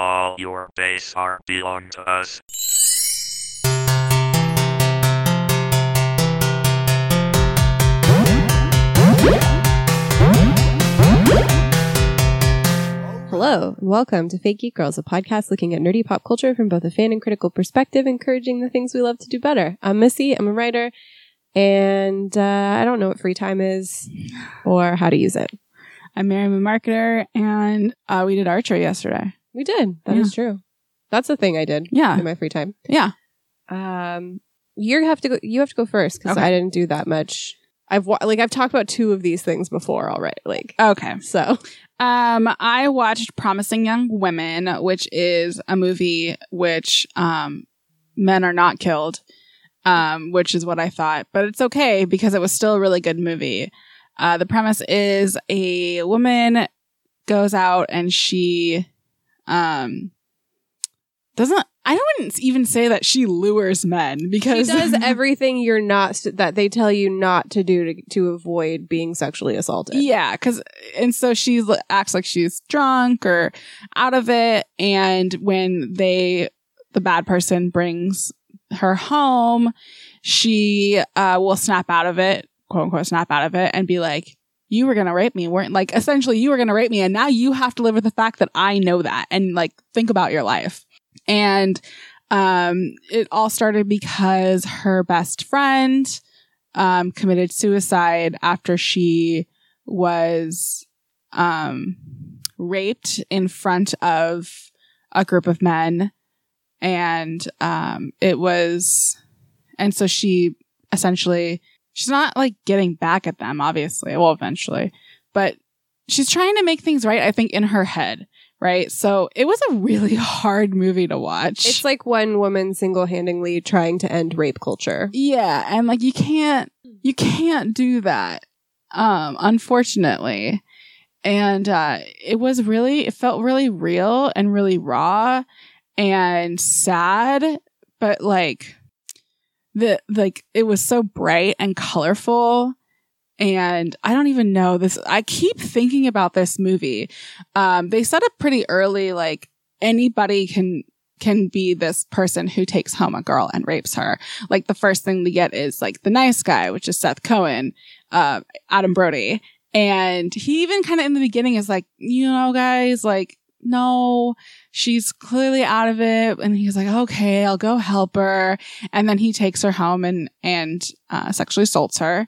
All your base are belong to us. Hello, and welcome to Fake Geek Girls, a podcast looking at nerdy pop culture from both a fan and critical perspective, encouraging the things we love to do better. I'm Missy, I'm a writer, and uh, I don't know what free time is or how to use it. I'm Mary, I'm a marketer, and uh, we did archery yesterday. We did. That is true. That's the thing I did Yeah, in my free time. yeah. Um, you have to go. You have to go first because Okay. I didn't do that much. I've wa- like I've talked about two of these things before already. Like Okay. so, Um, I watched Promising Young Woman, which is a movie which um men are not killed, um, which is what I thought, but it's okay because it was still a really good movie. Uh, the premise is a woman goes out and she um doesn't. I wouldn't even say that she lures men because she does everything you're not that they tell you not to do to, to avoid being sexually assaulted. Yeah, because and so she acts like she's drunk or out of it, and when they, the bad person brings her home, she uh, will snap out of it, quote unquote, snap out of it, and be like, "You were gonna rape me, weren't like essentially you were gonna rape me, and now you have to live with the fact that I know that, and like think about your life." And um, it all started because her best friend um, committed suicide after she was um, raped in front of a group of men. And um, it was, and so she essentially, she's not like getting back at them, obviously. Well, eventually, but she's trying to make things right, I think, in her head. Right. So it was a really hard movie to watch. It's like one woman single handedly trying to end rape culture. Yeah, and like you can't you can't do that. Um unfortunately. And uh it was really it felt really real and really raw and sad, but like the like it was so bright and colorful and I don't even know this I keep thinking about this movie. Um they set up pretty early like anybody can can be this person who takes home a girl and rapes her like the first thing we get is like the nice guy, which is Seth Cohen, uh, Adam Brody. And he even kind of in the beginning is like, you know, guys, like, no, she's clearly out of it. And he's like, okay, I'll go help her. And then he takes her home and, and, uh, sexually assaults her.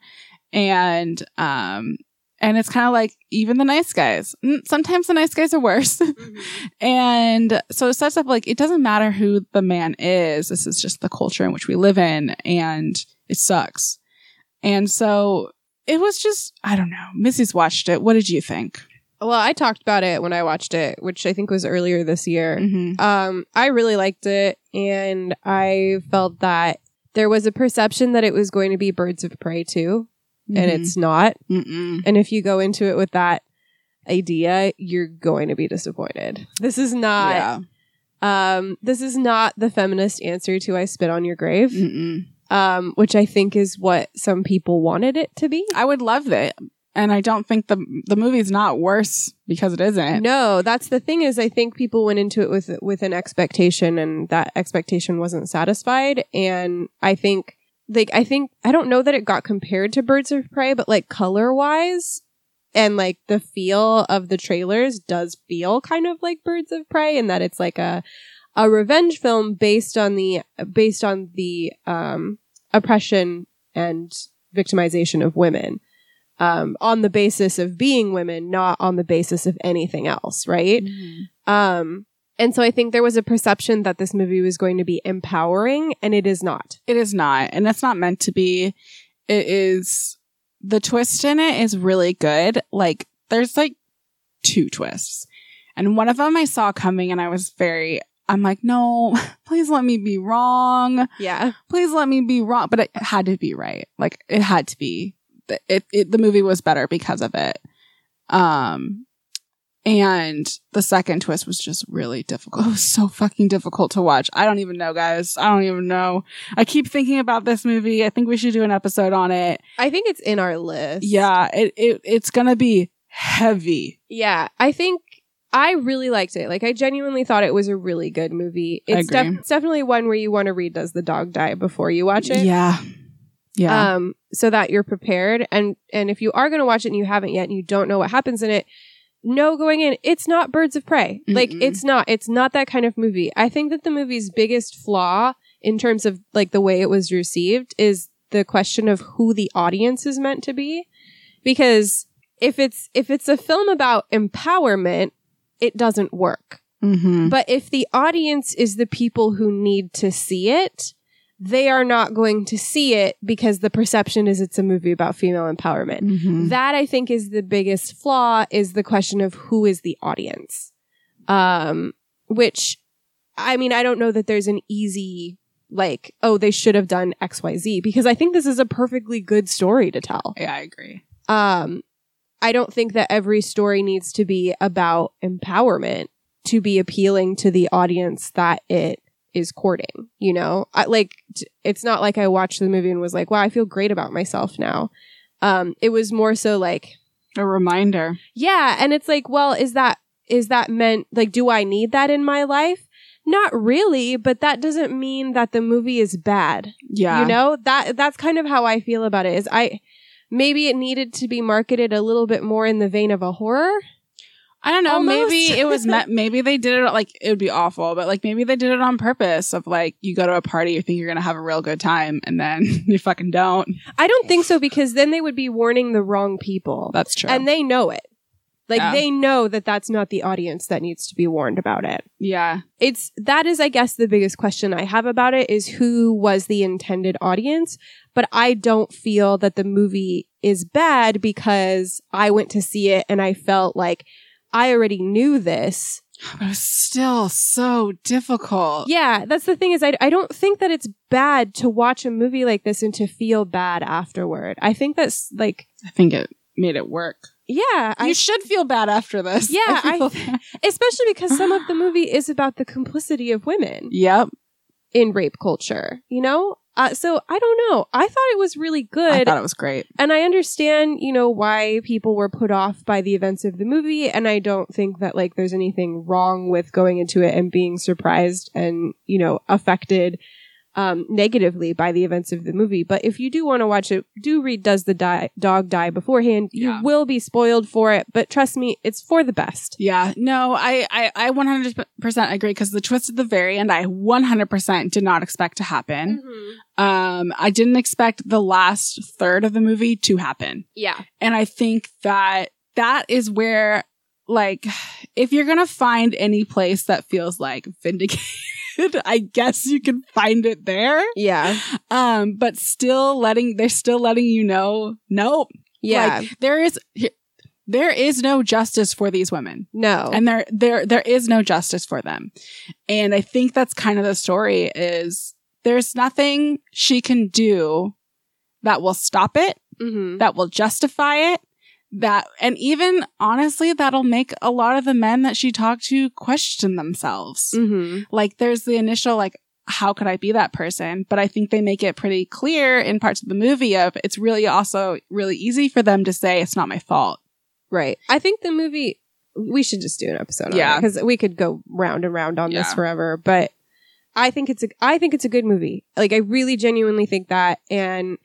And, um, and it's kind of like even the nice guys. Mm, Sometimes the nice guys are worse. And so it sets up like it doesn't matter who the man is. This is just the culture in which we live in, and it sucks. And so it was just I don't know. Missy's watched it. What did you think? Well, I talked about it when I watched it, which I think was earlier this year. Mm-hmm. Um, I really liked it, and I felt that there was a perception that it was going to be Birds of Prey too, and it's not. Mm-mm. And if you go into it with that idea, you're going to be disappointed. This is not. yeah. Um, this is not the feminist answer to "I spit on your grave," um, which I think is what some people wanted it to be. I would love it, and I don't think the the movie's not worse because it isn't. No, that's the thing is I think people went into it with with an expectation and that expectation wasn't satisfied and I think like I think I don't know that it got compared to Birds of Prey but like color wise and like the feel of the trailers does feel kind of like Birds of Prey in that it's like a a revenge film based on the based on the um oppression and victimization of women um, on the basis of being women, not on the basis of anything else, right? Mhm. Um, and so I think there was a perception that this movie was going to be empowering, and it is not. It is not, and it's not meant to be. It is the twist in it is really good. Like there's like two twists, and one of them I saw coming, and I was very. I'm like, no, please let me be wrong. Yeah. Please let me be wrong. But it had to be right. Like it had to be. It, it the movie was better because of it. Um, and the second twist was just really difficult. It was so fucking difficult to watch. I don't even know, guys. I don't even know. I keep thinking about this movie. I think we should do an episode on it. I think it's in our list. Yeah, it, it it's gonna be heavy. Yeah. I think I really liked it. Like I genuinely thought it was a really good movie. It's, def- it's definitely one where you want to read Does the Dog Die before you watch it. Yeah. Yeah. Um, so that you're prepared. And and if you are gonna watch it and you haven't yet and you don't know what happens in it, know going in, it's not Birds of Prey. Like Mm-mm. it's not. It's not that kind of movie. I think that the movie's biggest flaw in terms of like the way it was received is the question of who the audience is meant to be. Because if it's if it's a film about empowerment, it doesn't work. mm-hmm. But if the audience is the people who need to see it, they are not going to see it because the perception is it's a movie about female empowerment. Mm-hmm. That I think is the biggest flaw is the question of who is the audience. Um, which I mean, I don't know that there's an easy like, oh, they should have done XYZ because I think this is a perfectly good story to tell. Yeah, I agree. Um, I don't think that every story needs to be about empowerment to be appealing to the audience that it is courting. You know, I, like t- it's not like I watched the movie and was like, "Wow, I feel great about myself now." Um, it was more so like, A reminder. yeah, and it's like, well, is that is that meant like, do I need that in my life? Not really, but that doesn't mean that the movie is bad Yeah. you know that that's kind of how i feel about it is i maybe it needed to be marketed a little bit more in the vein of a horror I don't know. Almost. Maybe it was meant. Maybe they did it like it would be awful, but like maybe they did it on purpose. Of like you go to a party, you think you're gonna have a real good time, and then you fucking don't. i don't think so because then they would be warning the wrong people That's true. and they know it like Yeah. they know that that's not the audience that needs to be warned about it yeah, it's that is i guess the biggest question i have about it is who was the intended audience but i don't feel that the movie is bad because i went to see it and i felt like i already knew this but it was still so difficult. Yeah, that's the thing is I, I don't think that it's bad to watch a movie like this and to feel bad afterward. I think that's like I think it made it work. yeah, I you should feel bad after this. Yeah, I- especially because some of the movie is about the complicity of women yep. in rape culture, you know? Uh, so I don't know. I thought it was really good. I thought it was great. and I understand, you know, why people were put off by the events of the movie. And I don't think that like there's anything wrong with going into it and being surprised and, you know, affected um, negatively by the events of the movie. But if you do want to watch it, do read Does the Die- Dog Die beforehand. Yeah. You will be spoiled for it, but trust me, it's for the best. Yeah, no, I, I, I 100% agree because the twist at the very end, I 100% did not expect to happen. Um, I didn't expect the last third of the movie to happen. Yeah. And I think that that is where, like, if you're going to find any place that feels like vindicated, I guess you can find it there. Yeah. Um, but still letting, they're still letting you know, nope. Yeah. Like, there is, there is no justice for these women no. and there there there is no justice for them and i think that's kind of the story is there's nothing she can do that will stop it hmm that will justify it that and even honestly that'll make a lot of the men that she talked to question themselves hmm like there's the initial like how could i be that person but i think they make it pretty clear in parts of the movie of it's really also really easy for them to say it's not my fault Right. I think the movie we should just do an episode Yeah. because we could go round and round on this forever. But I think it's a I think it's a good movie. Like I really genuinely think that, and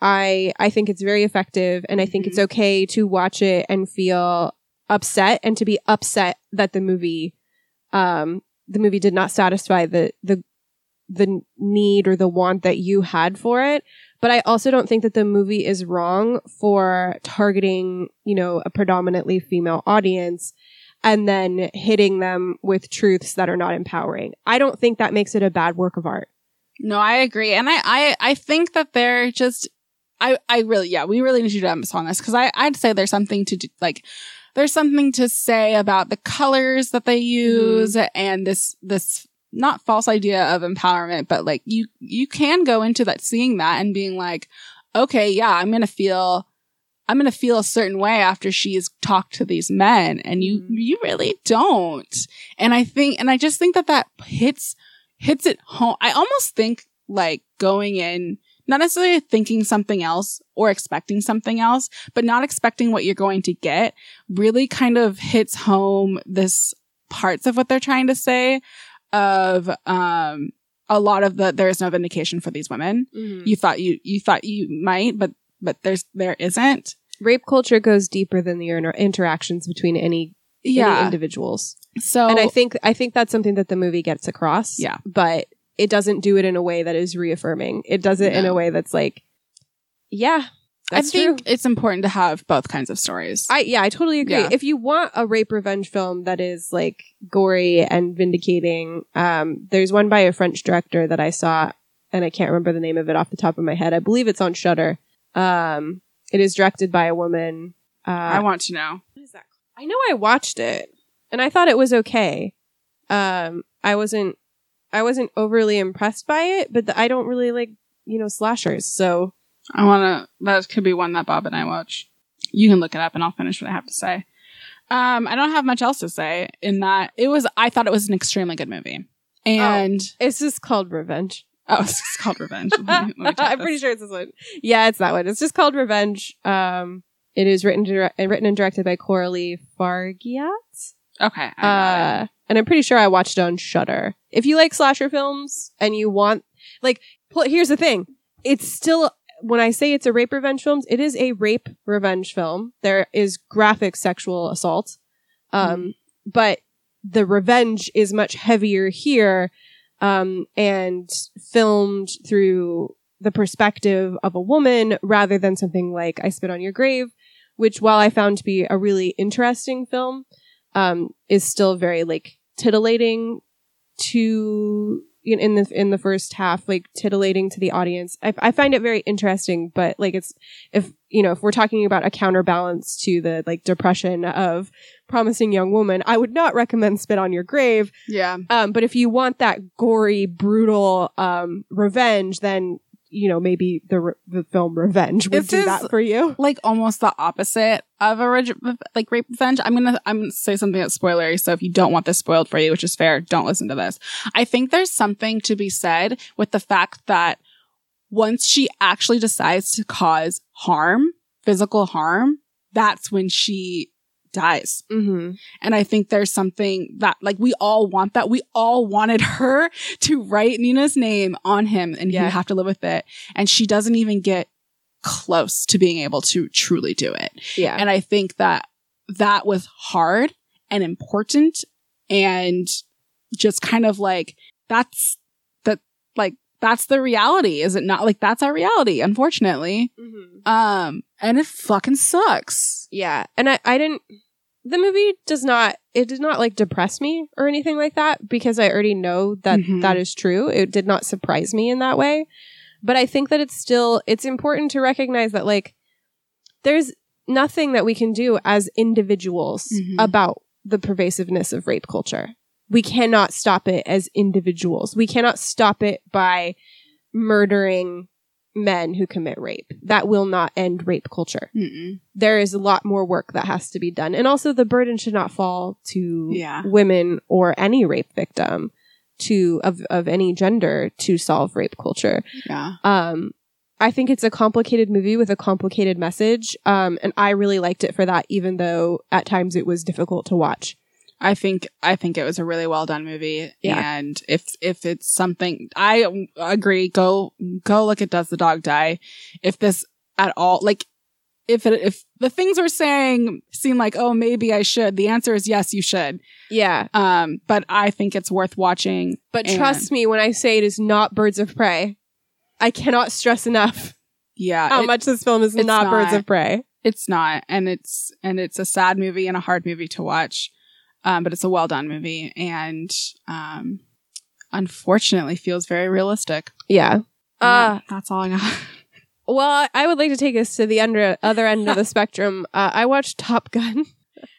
I I think it's very effective, and I think Mhm. it's okay to watch it and feel upset and to be upset that the movie um the movie did not satisfy the the the need or the want that you had for it but I also don't think that the movie is wrong for targeting, you know, a predominantly female audience and then hitting them with truths that are not empowering. I don't think that makes it a bad work of art. No, I agree. And I, I, I think that they're just, I, I really, yeah, we really need you to emphasize on this because I, I'd say there's something to do, like, there's something to say about the colors that they use and this, this not false idea of empowerment, but like you, you can go into that, seeing that and being like, okay, yeah, I'm going to feel, I'm going to feel a certain way after she's talked to these men. And you, Mhm. you really don't. And I think, and I just think that that hits, hits it home. I almost think like going in not necessarily thinking something else or expecting something else, but not expecting what you're going to get really kind of hits home this parts of what they're trying to say of, um, a lot of the, there is no vindication for these women. Mm-hmm. You thought you, you thought you might, but, but there's, there isn't. Rape culture goes deeper than the inter- interactions between any, any Yeah. individuals. so, and I think I think that's something that the movie gets across. Yeah. But it doesn't do it in a way that is reaffirming. It does it in a way that's like, yeah, that's I think true. it's important to have both kinds of stories. I yeah, I totally agree. Yeah. If you want a rape revenge film that is like gory and vindicating, um, there's one by a French director that I saw, and I can't remember the name of it off the top of my head. I believe it's on Shudder. Um, it is directed by a woman. Uh, I want to know. what is that? I know I watched it and I thought it was okay. Um, I wasn't, I wasn't overly impressed by it, but the, I don't really like, you know, slashers. So I want to, that could be one that Bob and I watch. You can look it up and I'll finish what I have to say. Um, I don't have much else to say in that it was, I thought it was an extremely good movie. And, it's just called Revenge. oh, it's just called Revenge. Let me- let me I'm this. pretty sure it's this one. Yeah, it's that one. It's just called Revenge. Um, it is written, dire- written and directed by Coralie Fargeat. Okay. I got it. Uh, and I'm pretty sure I watched it on Shudder. If you like slasher films and you want, like, here's the thing: it's still when I say it's a rape revenge film, it is a rape revenge film. There is graphic sexual assault, um, but the revenge is much heavier here, um, and filmed through the perspective of a woman rather than something like I Spit on Your Grave, which while I found to be a really interesting film, um, is still very like titillating to in, in the in the first half, like titillating to the audience. I, I find it very interesting, but like it's if you know if we're talking about a counterbalance to the like depression of promising young woman, I would not recommend Spit on Your Grave. Yeah. Um, but if you want that gory, brutal um, revenge, then you know maybe the re- the film Revenge would This do that for you. Like almost the opposite of a like rape revenge. I'm gonna I'm gonna say something that's spoilery. So if you don't want this spoiled for you, which is fair, don't listen to this. I think there's something to be said with the fact that once she actually decides to cause harm, physical harm, that's when she dies. Mm-hmm. And I think there's something that like we all want that. We all wanted her to write Nina's name on him and Yeah. you have to live with it. And she doesn't even get close to being able to truly do it. Yeah. And I think that that was hard and important and just kind of like that's that like that's the reality, is it not? Like that's our reality, unfortunately. mm-hmm. Um, and it fucking sucks. Yeah. And I, I didn't, the movie does not, it did not like depress me or anything like that because I already know that Mhm. that is true. It did not surprise me in that way. But I think that it's still, it's important to recognize that like there's nothing that we can do as individuals Mhm. about the pervasiveness of rape culture. We cannot stop it as individuals. We cannot stop it by murdering men who commit rape. That will not end rape culture Mm-mm. there is a lot more work that has to be done. And also the burden should not fall to Yeah. women or any rape victim to of of any gender to solve rape culture. Yeah. Um I think it's a complicated movie with a complicated message. Um and I really liked it for that even though at times it was difficult to watch. I think I think it was a really well done movie, Yeah. and if if it's something I agree, go go look at Does the Dog Die? If this at all like if it if the things we're saying seem like oh maybe I should, the answer is yes you should. Yeah. Um, but I think it's worth watching. But And- trust me when I say it is not Birds of Prey. I cannot stress enough Yeah, how it- much this film is it's not, Birds of Prey. it's not, and it's and it's a sad movie and a hard movie to watch. Um, but it's a well done movie, and um, unfortunately feels very realistic. Yeah. Uh Yeah, that's all I got. Well, I would like to take us to the under, other end of the spectrum. Uh, I watched Top Gun.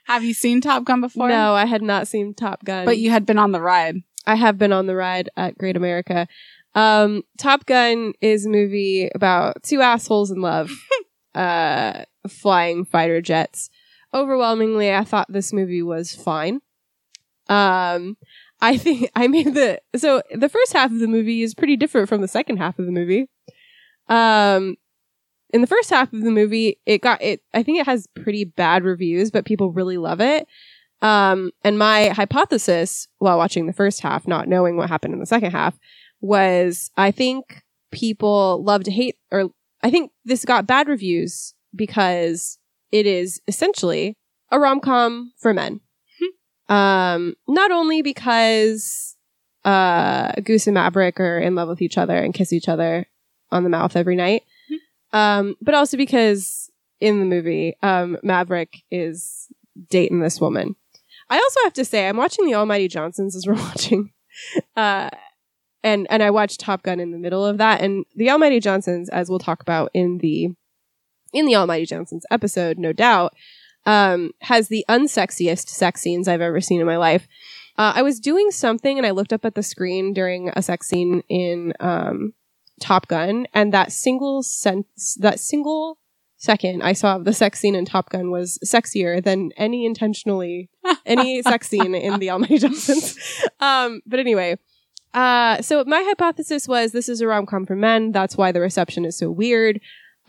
Have you seen Top Gun before? No, I had not seen Top Gun. But you had been on the ride. I have been on the ride at Great America. Um, Top Gun is a movie about two assholes in love, uh, flying fighter jets. Overwhelmingly, I thought this movie was fine. Um, I think I made the so the first half of the movie is pretty different from the second half of the movie. Um, in the first half of the movie, it got it. I think it has pretty bad reviews, but people really love it. Um, and my hypothesis while watching the first half, not knowing what happened in the second half, was I think people love to hate, or I think this got bad reviews because it is essentially a rom com for men. um, not only because uh, Goose and Maverick are in love with each other and kiss each other on the mouth every night, um, but also because in the movie, um, Maverick is dating this woman. I also have to say, I'm watching the Almighty Johnsons as we're watching, uh, and and I watched Top Gun in the middle of that, and the Almighty Johnsons, as we'll talk about in the in the Almighty Johnsons episode, no doubt, um, has the unsexiest sex scenes I've ever seen in my life. Uh, I was doing something and I looked up at the screen during a sex scene in um, Top Gun, and that single sense, that single second I saw of the sex scene in Top Gun was sexier than any intentionally any sex scene in the Almighty Johnsons. Um, but anyway, uh, so my hypothesis was this is a rom com for men. That's why the reception is so weird.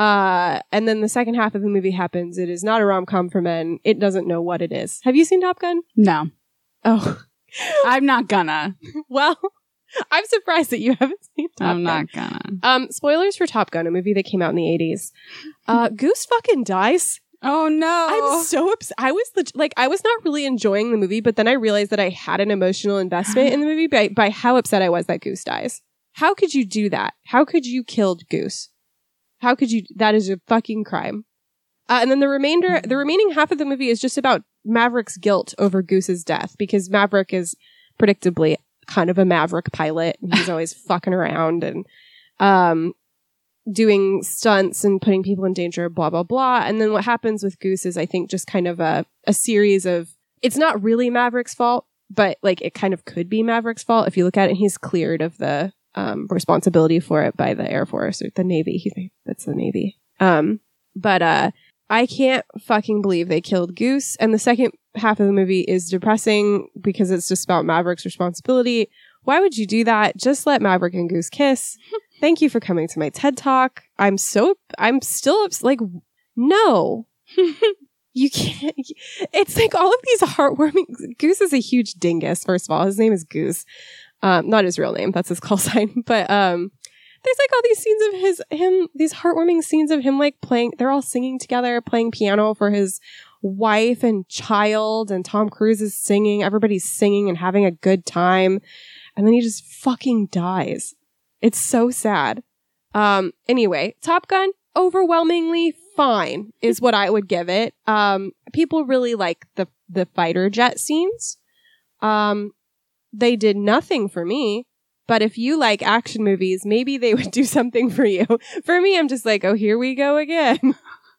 Uh, and then the second half of the movie happens. It is not a rom com for men. It doesn't know what it is. Have you seen Top Gun? No, Oh, I'm not gonna. well, I'm surprised that you haven't seen Top I'm Gun. not gonna. Um, spoilers for Top Gun, a movie that came out in the 80s. Uh, Goose fucking dies. Oh no! I'm so upset. I was like, I was not really enjoying the movie, but then I realized that I had an emotional investment in the movie by, by how upset I was that Goose dies. How could you do that? How could you kill Goose? How could you? That is a fucking crime. Uh, and then the remainder, the remaining half of the movie is just about Maverick's guilt over Goose's death because Maverick is predictably kind of a Maverick pilot. He's always fucking around and, um, doing stunts and putting people in danger, blah, blah, blah. And then what happens with Goose is, I think, just kind of a, a series of, it's not really Maverick's fault, but like it kind of could be Maverick's fault if you look at it. And he's cleared of the, um, responsibility for it by the Air Force or the Navy. That's the Navy. Um, but, uh, I can't fucking believe they killed Goose. And the second half of the movie is depressing because it's just about Maverick's responsibility. Why would you do that? Just let Maverick and Goose kiss. Thank you for coming to my TED Talk. I'm so, I'm still ups- like, no. you can't. It's like all of these heartwarming. Goose is a huge dingus, first of all. His name is Goose. Um, not his real name. That's his call sign. But, um, there's like all these scenes of his him these heartwarming scenes of him like playing they're all singing together playing piano for his wife and child and Tom Cruise is singing everybody's singing and having a good time and then he just fucking dies it's so sad um anyway Top Gun overwhelmingly fine is what I would give it um people really like the the fighter jet scenes um they did nothing for me but if you like action movies, maybe they would do something for you. For me, I'm just like, oh, here we go again.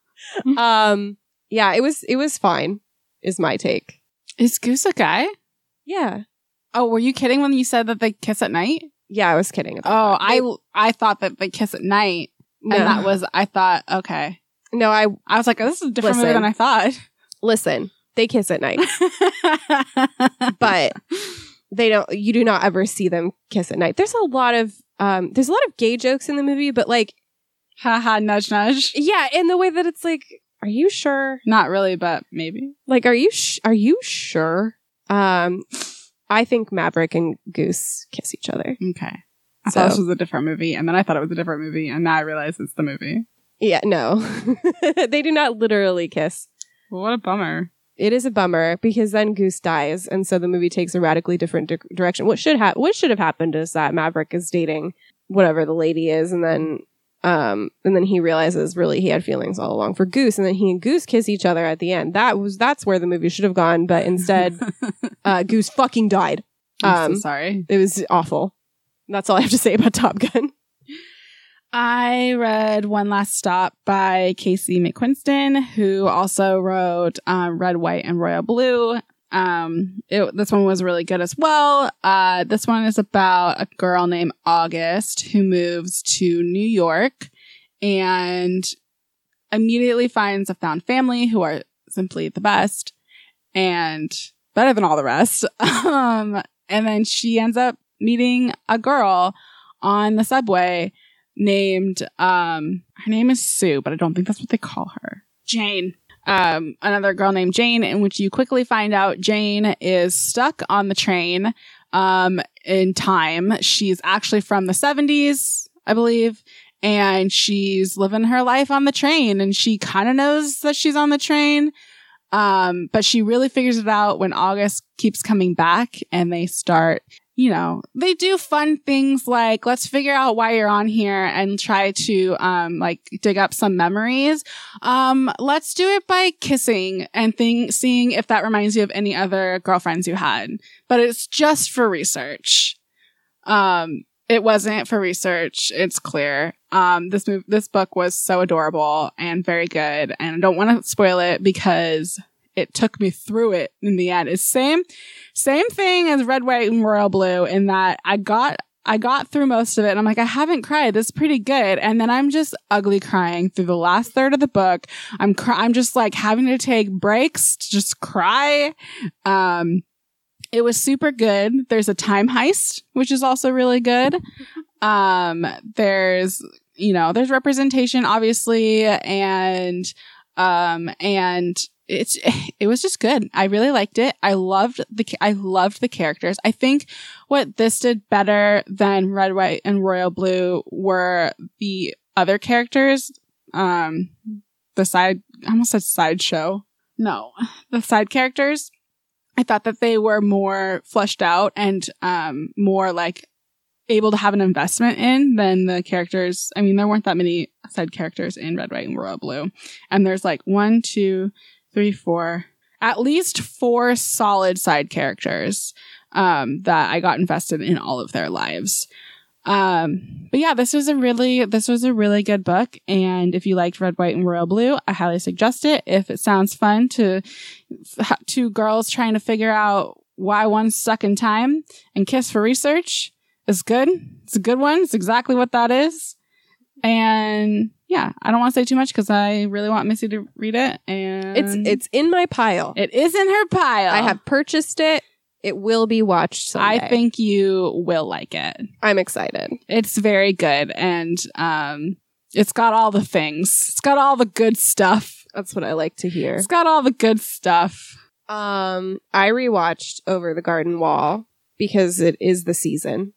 um, yeah, it was it was fine. Is my take. Is Goose a guy? Yeah, Oh, were you kidding when you said that they kiss at night? yeah, I was kidding. Oh, that. I I thought that they kiss at night, no, and that was I thought okay. no. I I was like, this is a different movie than I thought. listen. They kiss at night, but they don't. You do not ever see them kiss at night. There's a lot of um. There's a lot of gay jokes in the movie, but like, haha, nudge nudge. yeah, in the way that it's like, are you sure? Not really, but maybe. Like, are you sh- are you sure? Um, I think Maverick and Goose kiss each other. Okay. I So- thought this was a different movie, and then I thought it was a different movie, and now I realize it's the movie. Yeah, no, they do not literally kiss. Well, what a bummer. It is a bummer because then Goose dies, and so the movie takes a radically different di- direction. What should ha- what should have happened is that Maverick is dating whatever the lady is, and then um and then he realizes really he had feelings all along for Goose, and then he and Goose kiss each other at the end. That was that's where the movie should have gone, but instead, uh, Goose fucking died. I'm Um, so sorry. It was awful. That's all I have to say about Top Gun. I read One Last Stop by Casey McQuiston, who also wrote um, Red, White, and Royal Blue. Um, it, this one was really good as well. Uh, this one is about a girl named August who moves to New York and immediately finds a found family who are simply the best and better than all the rest. um, and then she ends up meeting a girl on the subway named um her name is Sue, but I don't think that's what they call her. Jane. Um, another girl named Jane, in which you quickly find out Jane is stuck on the train um in time. She's actually from the 70s, I believe, and she's living her life on the train and she kind of knows that she's on the train. Um, but she really figures it out when August keeps coming back and they start you know, they do fun things like let's figure out why you're on here and try to um like dig up some memories. Um let's do it by kissing and thing seeing if that reminds you of any other girlfriends you had. But it's just for research. Um it wasn't for research, it's clear. Um this move this book was so adorable and very good and I don't want to spoil it because it took me through it in the end. It's same, same thing as red, white, and royal blue in that I got, I got through most of it and I'm like, I haven't cried. This is pretty good. And then I'm just ugly crying through the last third of the book. I'm cry- I'm just like having to take breaks to just cry. Um, it was super good. There's a time heist, which is also really good. Um, there's, you know, there's representation, obviously, and, um, and it's it was just good. I really liked it. I loved the I loved the characters. I think what this did better than Red, White, and Royal Blue were the other characters. Um, the side I almost said sideshow. No, the side characters. I thought that they were more fleshed out and um more like able to have an investment in than the characters. I mean, there weren't that many side characters in Red, White, and Royal Blue. And there's like one, two, three, four, at least four solid side characters um, that I got invested in all of their lives. Um, but yeah, this was a really, this was a really good book. And if you liked Red, White, and Royal Blue, I highly suggest it. If it sounds fun to two girls trying to figure out why one's stuck in time and kiss for research, is good. It's a good one. It's exactly what that is. And yeah, I don't want to say too much because I really want Missy to read it. And It's it's in my pile. it is in her pile. I have purchased it. It will be watched someday. I think you will like it. I'm excited. It's very good, and um, it's got all the things. It's got all the good stuff. That's what I like to hear. It's got all the good stuff. Um, I rewatched Over the Garden Wall because it is the season.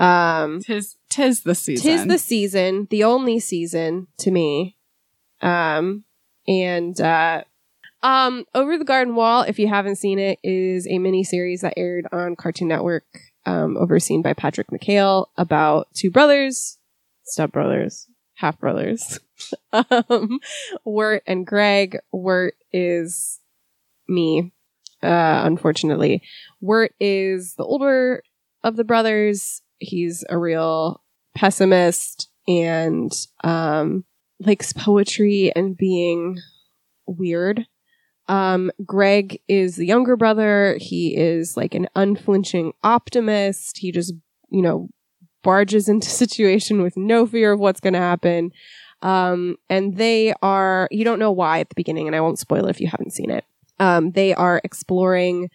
Um, Tis tis the season. tis the season, the only season to me. Um, and uh, um, Over the Garden Wall, if you haven't seen it, is a mini series that aired on Cartoon Network, um, overseen by Patrick McHale about two brothers, step brothers, half brothers, um, Wirt and Greg. Wirt is me, uh, unfortunately. Wirt is the older of the brothers. He's a real pessimist and um likes poetry and being weird. Um Greg is the younger brother. He is like an unflinching optimist. He just, you know, barges into situation with no fear of what's going to happen. Um and they are you don't know why at the beginning and I won't spoil it if you haven't seen it. Um they are exploring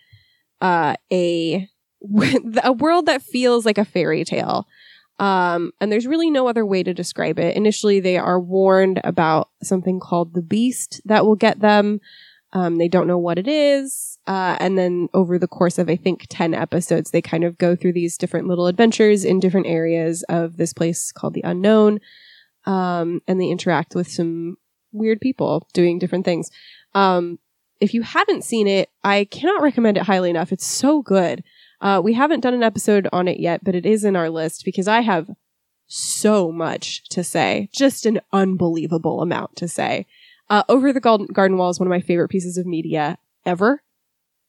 uh a a world that feels like a fairy tale. Um, and there's really no other way to describe it. Initially, they are warned about something called the beast that will get them. Um, they don't know what it is. Uh, and then over the course of, I think, 10 episodes, they kind of go through these different little adventures in different areas of this place called the unknown. Um, and they interact with some weird people doing different things. Um, if you haven't seen it, I cannot recommend it highly enough. It's so good. Uh, we haven't done an episode on it yet, but it is in our list because I have so much to say, just an unbelievable amount to say. Uh, Over the Garden, Garden Wall is one of my favorite pieces of media ever.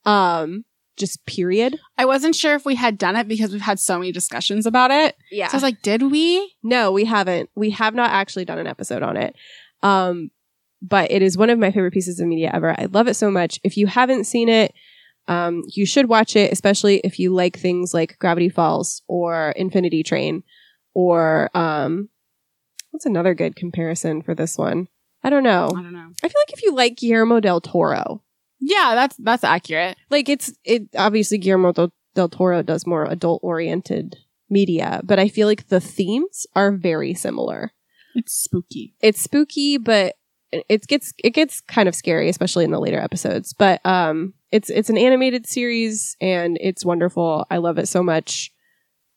Um, just period. I wasn't sure if we had done it because we've had so many discussions about it. Yeah. So I was like, did we? No, we haven't. We have not actually done an episode on it. Um, but it is one of my favorite pieces of media ever. I love it so much. If you haven't seen it, um, you should watch it, especially if you like things like Gravity Falls or Infinity Train or, um, what's another good comparison for this one? I don't know. I don't know. I feel like if you like Guillermo del Toro, Yeah, that's that's accurate. like it's, it, obviously Guillermo del, del Toro does more adult oriented media, but I feel like the themes are very similar. It's spooky. It's spooky, but it gets it gets kind of scary, especially in the later episodes. But um, it's it's an animated series and it's wonderful. I love it so much.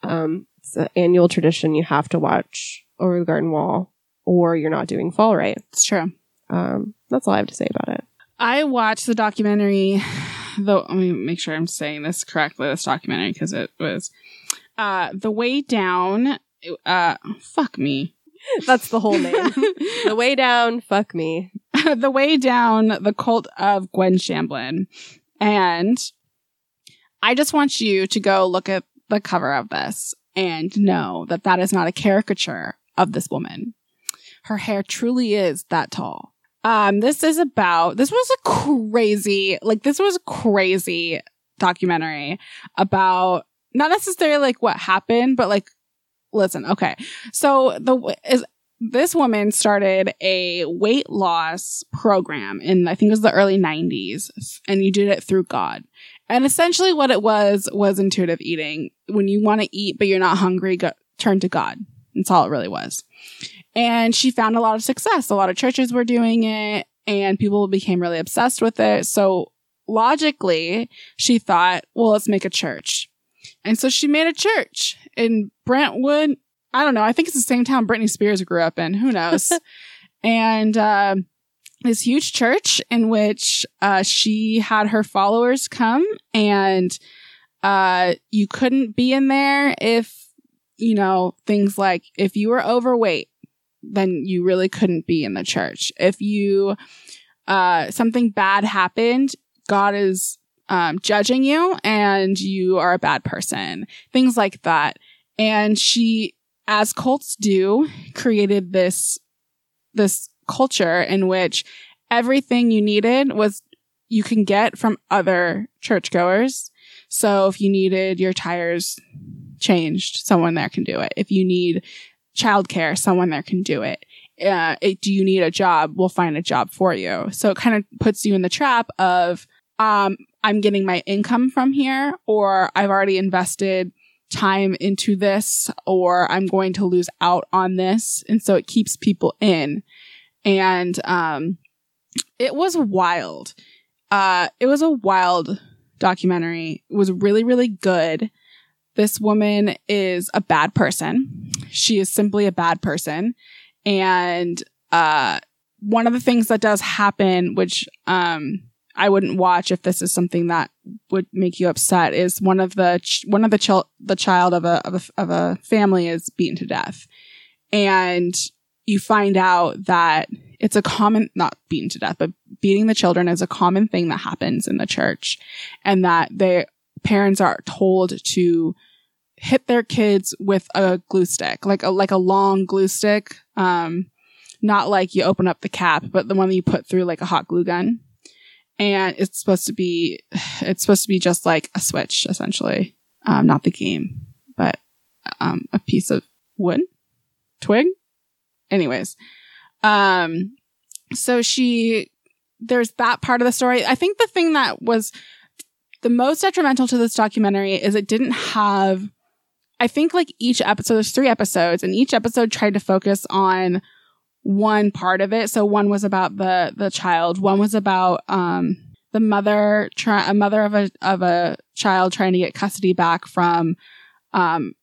Um, it's an annual tradition. You have to watch Over the Garden Wall, or you're not doing fall right. It's true. Um, that's all I have to say about it. I watched the documentary, though. Let me make sure I'm saying this correctly. This documentary because it was uh, the way down. Uh, fuck me. That's the whole name. the way down. Fuck me. the way down. The cult of Gwen Shamblin, and I just want you to go look at the cover of this and know that that is not a caricature of this woman. Her hair truly is that tall. Um, this is about, this was a crazy, like, this was a crazy documentary about not necessarily like what happened, but like, listen, okay. So the, is, this woman started a weight loss program in, I think it was the early 90s, and you did it through God. And essentially what it was, was intuitive eating. When you want to eat, but you're not hungry, go, turn to God. That's all it really was. And she found a lot of success. A lot of churches were doing it and people became really obsessed with it. So logically, she thought, well, let's make a church. And so she made a church in Brentwood. I don't know. I think it's the same town Britney Spears grew up in. Who knows? and, uh, this huge church in which, uh, she had her followers come and, uh, you couldn't be in there if, you know, things like if you were overweight, then you really couldn't be in the church. If you, uh, something bad happened, God is, um, judging you and you are a bad person. Things like that. And she, as cults do, created this, this culture in which everything you needed was you can get from other churchgoers. So if you needed your tires changed, someone there can do it. If you need childcare, someone there can do it. Uh, it, do you need a job? We'll find a job for you. So it kind of puts you in the trap of, um, I'm getting my income from here, or I've already invested time into this, or I'm going to lose out on this. And so it keeps people in. And, um, it was wild. Uh, it was a wild documentary. It was really, really good. This woman is a bad person. She is simply a bad person. And, uh, one of the things that does happen, which, um, I wouldn't watch if this is something that would make you upset is one of the, ch- one of the the child of a, of a, of a family is beaten to death. And you find out that it's a common, not beaten to death, but beating the children is a common thing that happens in the church and that they, parents are told to hit their kids with a glue stick, like a, like a long glue stick. Um, not like you open up the cap, but the one that you put through like a hot glue gun. And it's supposed to be, it's supposed to be just like a switch, essentially. Um, not the game, but, um, a piece of wood, twig. Anyways, um, so she, there's that part of the story. I think the thing that was the most detrimental to this documentary is it didn't have I think like each episode, there's three episodes and each episode tried to focus on one part of it. So one was about the, the child. One was about, um, the mother, try, a mother of a, of a child trying to get custody back from, um,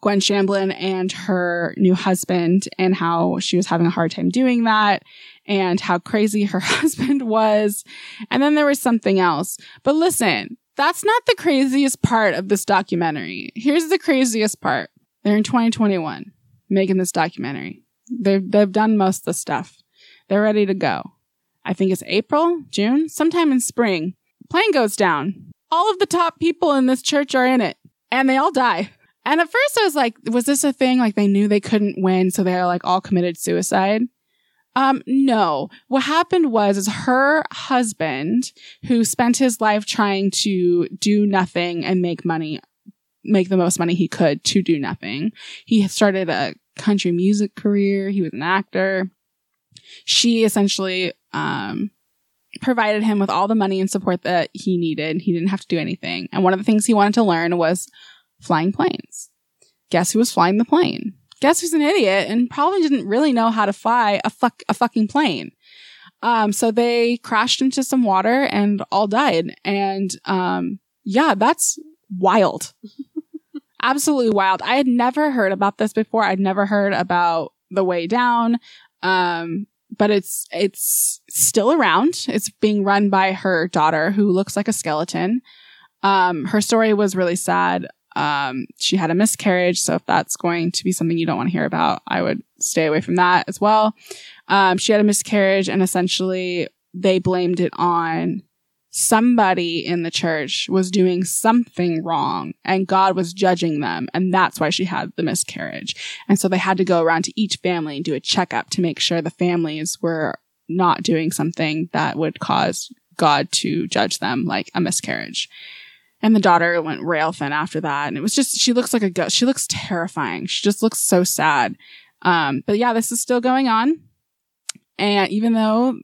Gwen Shamblin and her new husband and how she was having a hard time doing that and how crazy her husband was. And then there was something else. But listen, that's not the craziest part of this documentary. Here's the craziest part. They're in 2021 making this documentary. They've, they've done most of the stuff. They're ready to go. I think it's April, June, sometime in spring. Plane goes down. All of the top people in this church are in it and they all die. And at first I was like, was this a thing? Like they knew they couldn't win. So they're like all committed suicide. Um, no. What happened was is her husband, who spent his life trying to do nothing and make money, make the most money he could to do nothing. He started a country music career. He was an actor. She essentially, um, provided him with all the money and support that he needed. He didn't have to do anything. And one of the things he wanted to learn was flying planes. guess who was flying the plane? Guess who's an idiot and probably didn't really know how to fly a fuck a fucking plane. Um, so they crashed into some water and all died. And um, yeah, that's wild. Absolutely wild. I had never heard about this before. I'd never heard about the way down. Um, but it's it's still around. It's being run by her daughter, who looks like a skeleton. Um, her story was really sad. Um, she had a miscarriage, so if that's going to be something you don't want to hear about, I would stay away from that as well. Um, she had a miscarriage, and essentially they blamed it on somebody in the church was doing something wrong and God was judging them. And that's why she had the miscarriage. And so they had to go around to each family and do a checkup to make sure the families were not doing something that would cause God to judge them like a miscarriage. And the daughter went rail thin after that. And it was just, she looks like a ghost. She looks terrifying. She just looks so sad. Um, but yeah, this is still going on. And even though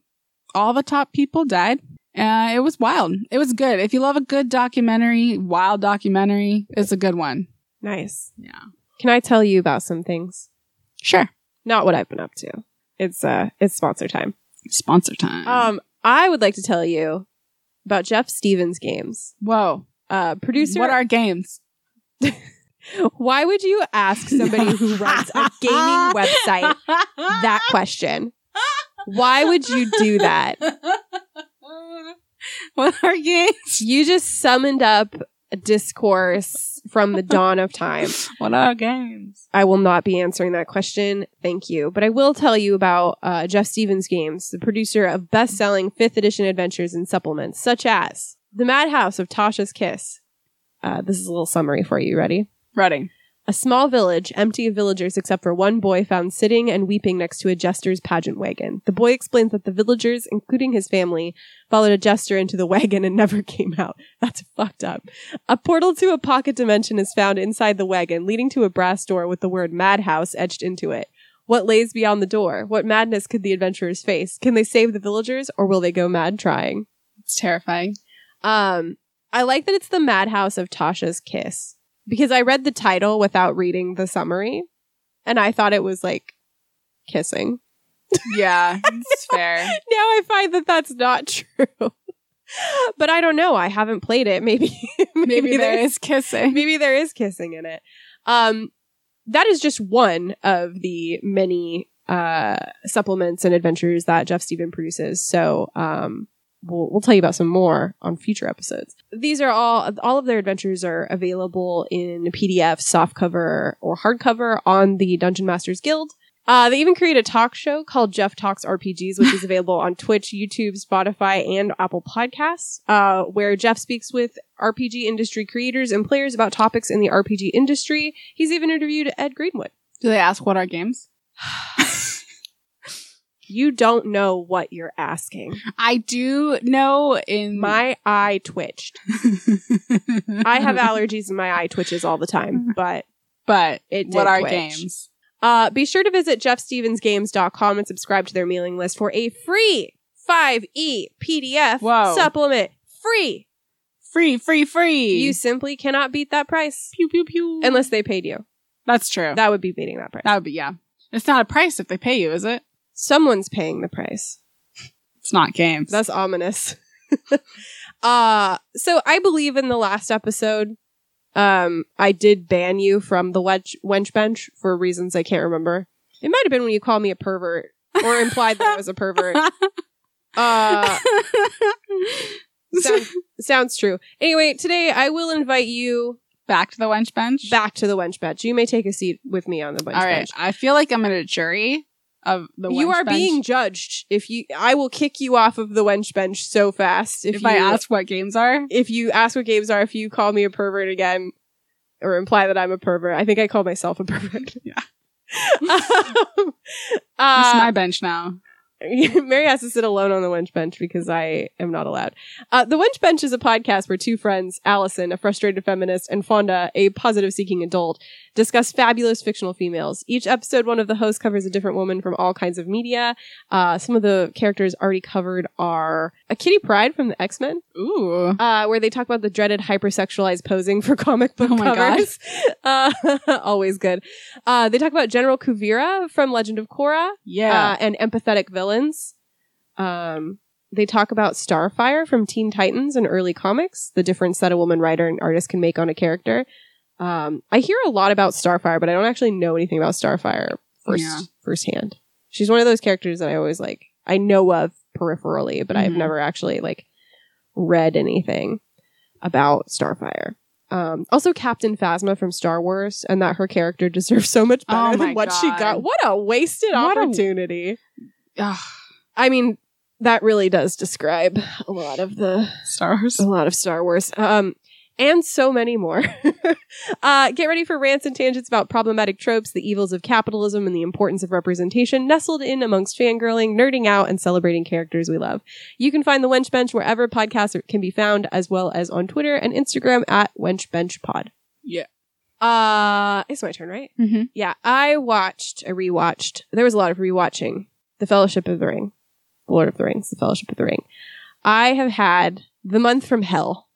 all the top people died, uh, it was wild. It was good. If you love a good documentary, wild documentary, it's a good one. Nice. Yeah. Can I tell you about some things? Sure. Not what I've been up to. It's uh it's sponsor time. Sponsor time. Um I would like to tell you about Jeff Stevens games. Whoa. Uh producer What are games? Why would you ask somebody who runs a gaming website that question? Why would you do that? what are games? You just summoned up a discourse from the dawn of time. What are games? I will not be answering that question. Thank you. But I will tell you about uh, Jeff Stevens Games, the producer of best selling 5th edition adventures and supplements, such as The Madhouse of Tasha's Kiss. Uh, this is a little summary for you. Ready? Ready. A small village, empty of villagers except for one boy found sitting and weeping next to a jester's pageant wagon. The boy explains that the villagers, including his family, followed a jester into the wagon and never came out. That's fucked up. A portal to a pocket dimension is found inside the wagon, leading to a brass door with the word madhouse etched into it. What lays beyond the door? What madness could the adventurers face? Can they save the villagers or will they go mad trying? It's terrifying. Um, I like that it's the madhouse of Tasha's kiss because I read the title without reading the summary and I thought it was like kissing. Yeah, it's fair. Now I find that that's not true. but I don't know. I haven't played it. Maybe Maybe there there's- kissing. maybe there is kissing in it. Um, that is just one of the many uh, supplements and adventures that Jeff Steven produces. So um, we'll we'll tell you about some more on future episodes. These are all all of their adventures are available in PDF, softcover, or hardcover on the Dungeon Masters Guild. Uh, they even create a talk show called Jeff Talks RPGs, which is available on Twitch, YouTube, Spotify, and Apple Podcasts, uh, where Jeff speaks with RPG industry creators and players about topics in the RPG industry. He's even interviewed Ed Greenwood. Do they ask what are games? You don't know what you're asking. I do know in My eye twitched. I have allergies and my eye twitches all the time, but but it what are twitch. games? Uh, be sure to visit jeffstevensgames.com and subscribe to their mailing list for a free 5e PDF Whoa. supplement. Free. Free, free, free. You simply cannot beat that price pew pew pew. unless they paid you. that's true. That would be beating that price. that would be yeah. It's not a price if they pay you, is it? Someone's paying the price. It's not games. That's ominous. uh so I believe in the last episode um I did ban you from the wench, wench bench for reasons I can't remember. It might have been when you called me a pervert or implied that I was a pervert. Uh sound, sounds true. Anyway, today I will invite you Back to the wench bench. back to the wench bench. You may take a seat with me on the wench All right. bench. I feel like I'm in a jury of the. you wench are bench. being judged. If you, I will kick you off of the wench bench so fast. If, If, you, I ask what games are, if you ask what games are, if you call me a pervert again, or imply that I'm a pervert, I think I call myself a pervert. Yeah. um, it's uh, my bench now. Mary has to sit alone on the wench bench because I am not allowed. Uh, the wench bench is a podcast where two friends, Allison, a frustrated feminist, and Fonda, a positive seeking adult, discuss fabulous fictional females. Each episode, one of the hosts covers a different woman from all kinds of media. Uh, some of the characters already covered are a Kitty Pryde from the X Men, Ooh. uh, where they talk about the dreaded hypersexualized posing for comic book Oh my covers. Uh, always good. Uh, they talk about General Kuvira from Legend of Korra Yeah. uh, and empathetic villains. Um, they talk about Starfire from Teen Titans and early comics, the difference that a woman writer and artist can make on a character. Um, I hear a lot about Starfire, but I don't actually know anything about Starfire first Yeah. firsthand. She's one of those characters that I always like. I know of peripherally, but I've Mhm. never actually like read anything about Starfire. Um, also, Captain Phasma from Star Wars, and that her character deserves so much better Oh than what she got. What a wasted What a- opportunity! Ugh. I mean, that really does describe a lot of the Star Wars. a lot of Star Wars. Um, and so many more. uh, get ready for rants and tangents about problematic tropes, the evils of capitalism, and the importance of representation, nestled in amongst fangirling, nerding out, and celebrating characters we love. You can find the Wench Bench wherever podcasts are- can be found, as well as on Twitter and Instagram at Wench Bench Pod. Yeah. Uh, it's my turn, right? Mm-hmm. Yeah, I watched, I rewatched. There was a lot of rewatching. The Fellowship of the Ring, The Lord of the Rings, The Fellowship of the Ring. I have had the month from hell.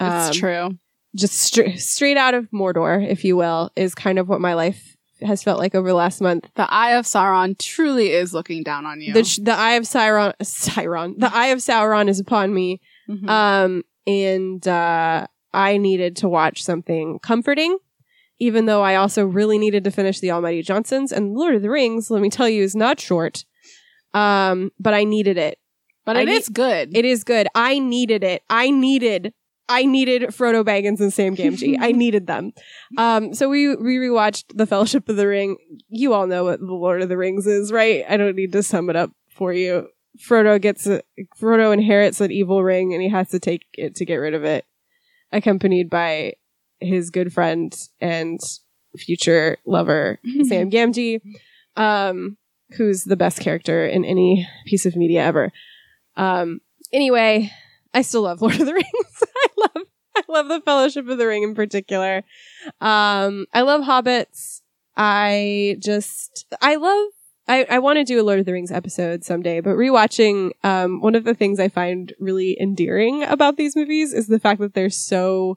It's Um, true. Just stra- straight out of Mordor, if you will, is kind of what my life has felt like over the last month. The Eye of Sauron truly is looking down on you. The, sh- the eye of Sauron, Sauron, the eye of Sauron is upon me. Mhm. Um, and uh, I needed to watch something comforting, even though I also really needed to finish The Almighty Johnsons. And Lord of the Rings, let me tell you, is not short. Um, but I needed it. but I it need- is good. It is good. I needed it. I needed. I needed Frodo Baggins and Sam Gamgee. I needed them. Um, so we we rewatched The Fellowship of the Ring. You all know what The Lord of the Rings is, right? I don't need to sum it up for you. Frodo gets a, Frodo inherits an evil ring and he has to take it to get rid of it, accompanied by his good friend and future lover Sam Gamgee, um, who's the best character in any piece of media ever. Um, anyway, I still love Lord of the Rings. I love I love the Fellowship of the Ring in particular. Um, I love hobbits. I just I love I, I want to do a Lord of the Rings episode someday, but rewatching, um, one of the things I find really endearing about these movies is the fact that they're so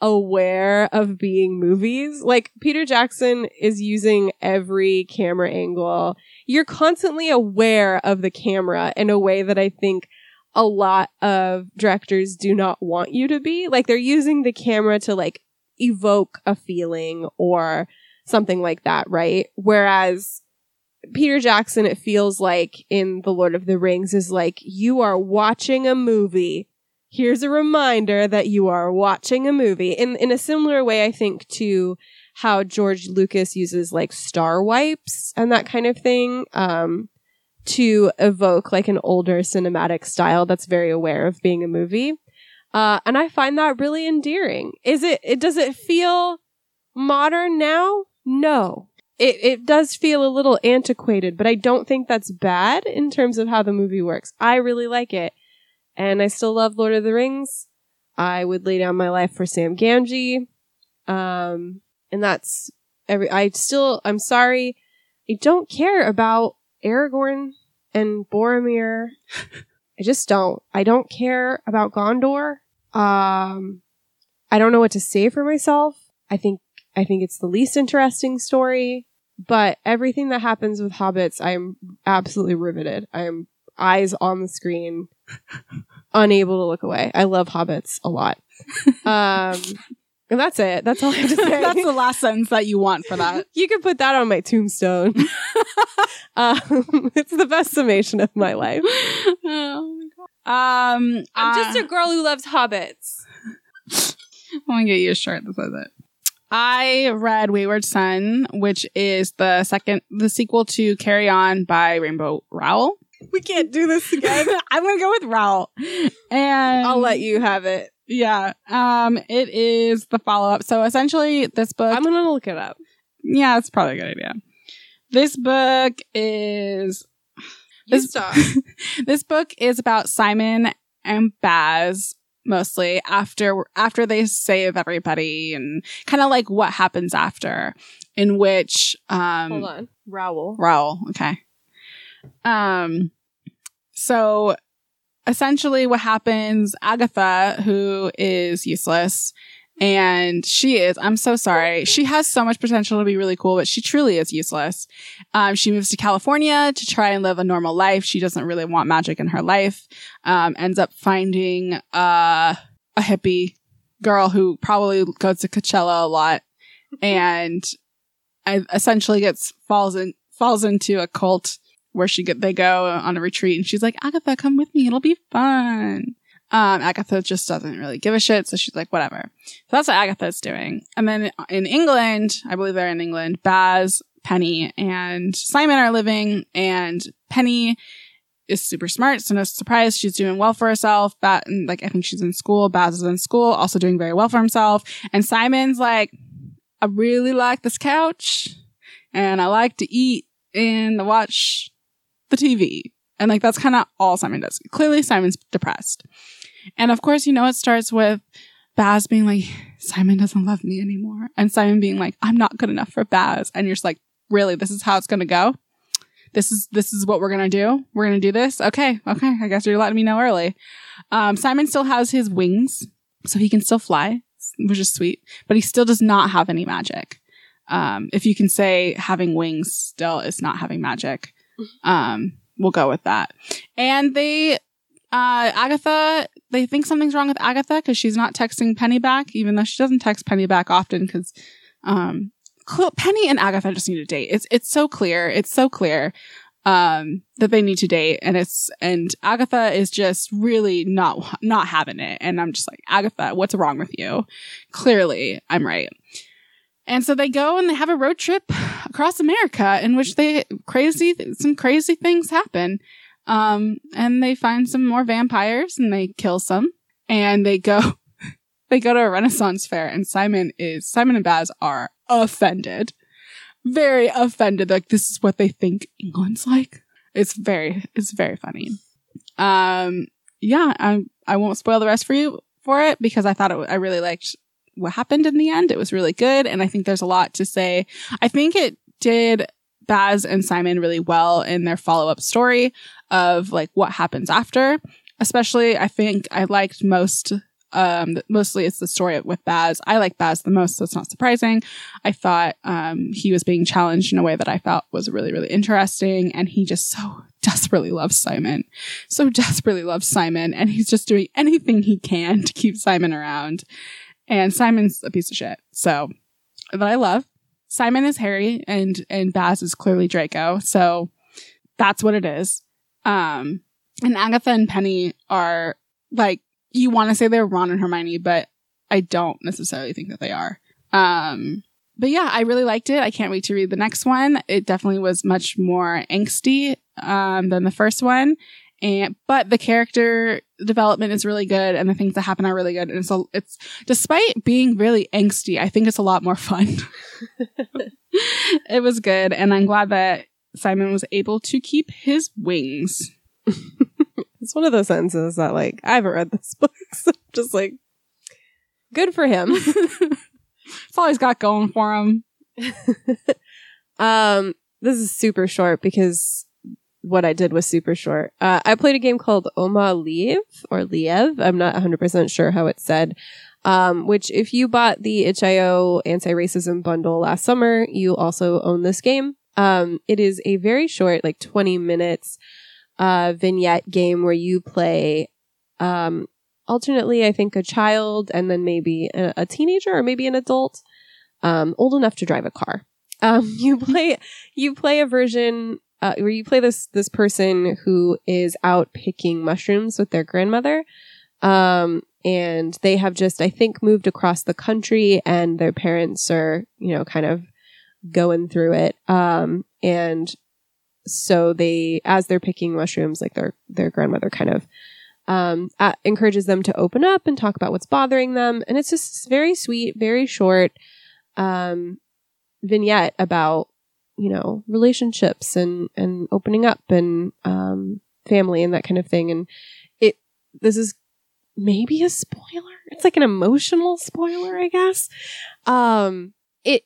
aware of being movies. Like Peter Jackson is using every camera angle. You're constantly aware of the camera in a way that I think a lot of directors do not want you to be. Like they're using the camera to like evoke a feeling or something like that, right? Whereas Peter Jackson, it feels like in The Lord of the Rings, is like you are watching a movie. Here's a reminder that you are watching a movie. In in a similar way, I think to how George Lucas uses like star wipes and that kind of thing um, to evoke like an older cinematic style that's very aware of being a movie. Uh, and I find that really endearing. Is it? It does it feel modern now? No, it it does feel a little antiquated, but I don't think that's bad in terms of how the movie works. I really like it, and I still love Lord of the Rings. I would lay down my life for Sam Gamgee, um, and that's every. I still, I'm sorry, I don't care about Aragorn and Boromir. I just don't. I don't care about Gondor. Um, I don't know what to say for myself. I think I think it's the least interesting story, but everything that happens with hobbits, I am absolutely riveted. I am eyes on the screen, unable to look away. I love hobbits a lot. Um, and that's it. That's all I have to say. That's the last sentence that you want for that. you can put that on my tombstone. um, it's the best summation of my life. oh my. Um, I'm just uh, a girl who loves hobbits. I'm gonna get you a shirt that says it. I read Wayward Son, which is the second, the sequel to Carry On by Rainbow Rowell. We can't do this again. I'm gonna go with Rowell, and I'll let you have it. Yeah, um, it is the follow up. So essentially, this book. I'm gonna look it up. yeah, it's probably a good idea. This book is You This- this book is about Simon and Baz mostly after after they save everybody and kind of like what happens after in which um Hold on. Rowell. Raoul. Okay. Um, so essentially what happens, Agatha, who is useless, and she is, I'm so sorry. She has so much potential to be really cool, but she truly is useless. Um, she moves to California to try and live a normal life. She doesn't really want magic in her life. Um, ends up finding, uh, a hippie girl who probably goes to Coachella a lot and essentially gets falls in falls into a cult where she get they go on a retreat and she's like Agatha come with me. It'll be fun. Um Agatha just doesn't really give a shit so she's like whatever. So that's what Agatha's doing. And then in England I believe they're in England Baz Penny and Simon are living and Penny is super smart so no surprise she's doing well for herself. But like I think she's in school. Baz is in school also doing very well for himself. And Simon's like I really like this couch and I like to eat and watch the TV. And like that's kind of all Simon does. Clearly Simon's depressed. And of course, you know, it starts with Baz being like, Simon doesn't love me anymore. And Simon being like, I'm not good enough for Baz. And you're just like, really, this is how it's to go? This is, this is what we're to do. We're to do this. Okay. Okay. I guess you're letting me know early. Um, Simon still has his wings, so he can still fly, which is sweet, but he still does not have any magic. Um, if you can say having wings still is not having magic, um, we'll go with that. And they, uh, Agatha, they think something's wrong with Agatha because she's not texting Penny back, even though she doesn't text Penny back often because, um, Penny and Agatha just need to date. It's, it's so clear. It's so clear, um, that they need to date and it's, and Agatha is just really not, not having it. And I'm just like, Agatha, what's wrong with you? Clearly I'm right. And so they go and they have a road trip across America in which they crazy some crazy things happen. Um, and they find some more vampires and they kill some. And they go they go to a Renaissance fair and Simon is Simon and Baz are offended. Very offended. Like this is what they think England's like. It's very it's very funny. Um yeah, I I won't spoil the rest for you for it because I thought it, I really liked what happened in the end. It was really good. And I think there's a lot to say. I think it did Baz and Simon really well in their follow up story of like what happens after. Especially, I think I liked most, um, mostly it's the story with Baz. I like Baz the most, so it's not surprising. I thought, um, he was being challenged in a way that I felt was really, really interesting. And he just so desperately loves Simon. So desperately loves Simon. And he's just doing anything he can to keep Simon around. And Simon's a piece of shit. So, but I love Simon is Harry and, and Baz is clearly Draco. So that's what it is. Um, and Agatha and Penny are like, you want to say they're Ron and Hermione, but I don't necessarily think that they are. Um, but yeah, I really liked it. I can't wait to read the next one. It definitely was much more angsty, um, than the first one. And, but the character development is really good and the things that happen are really good. And so it's, despite being really angsty, I think it's a lot more fun. it was good. And I'm glad that Simon was able to keep his wings. It's one of those sentences that like I haven't read this book, so I'm just like good for him. It's all he's got going for him. um, this is super short because what I did was super short. Uh, I played a game called Oma Lieve or Lieve. I'm not 100% sure how it's said. Um, which if you bought the itch.io anti-racism bundle last summer, you also own this game. Um, it is a very short, like 20 minutes, uh, vignette game where you play, um, alternately, I think a child and then maybe a, a teenager or maybe an adult, um, old enough to drive a car. Um, you play, you play a version, uh, where you play this, this person who is out picking mushrooms with their grandmother. Um, and they have just, I think, moved across the country and their parents are, you know, kind of going through it. Um, and so they, as they're picking mushrooms, like their, their grandmother kind of, um, encourages them to open up and talk about what's bothering them. And it's just very sweet, very short, um, vignette about you know, relationships and, and opening up and, um, family and that kind of thing. And it, this is maybe a spoiler. It's like an emotional spoiler, I guess. Um, it,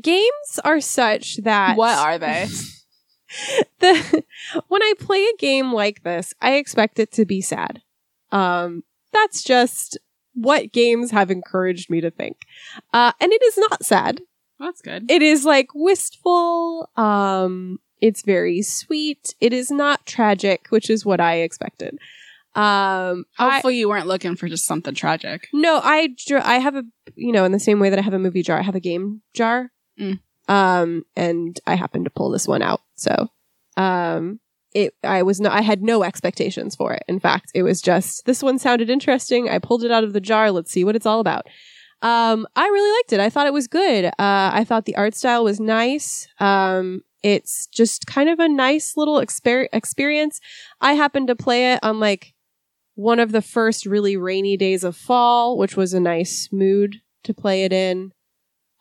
games are such that. What are they? the, when I play a game like this, I expect it to be sad. Um, that's just what games have encouraged me to think. Uh, and it is not sad. That's good. It is like wistful. Um, it's very sweet. It is not tragic, which is what I expected. Um, I, Hopefully, you weren't looking for just something tragic. no, I dr- I have a you know in the same way that I have a movie jar, I have a game jar. Mm. Um, and I happened to pull this one out. So, um, it I was not I had no expectations for it. In fact, it was just this one sounded interesting. I pulled it out of the jar. Let's see what it's all about. Um, I really liked it. I thought it was good. Uh, I thought the art style was nice. Um, it's just kind of a nice little exper- experience. I happened to play it on like one of the first really rainy days of fall, which was a nice mood to play it in.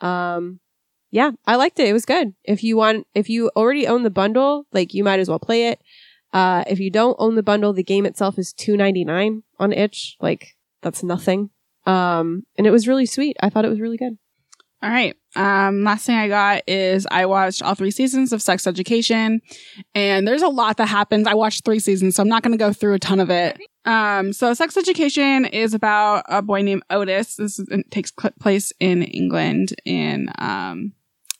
Um, yeah, I liked it. It was good. If you want, if you already own the bundle, like you might as well play it. Uh, if you don't own the bundle, the game itself is two ninety nine on itch. Like that's nothing. Um, and it was really sweet. I thought it was really good. All right. Um, last thing I got is I watched all three seasons of Sex Education, and there's a lot that happens. I watched three seasons, so I'm not going to go through a ton of it. Um, so Sex Education is about a boy named Otis. This is, takes cl- place in England in um,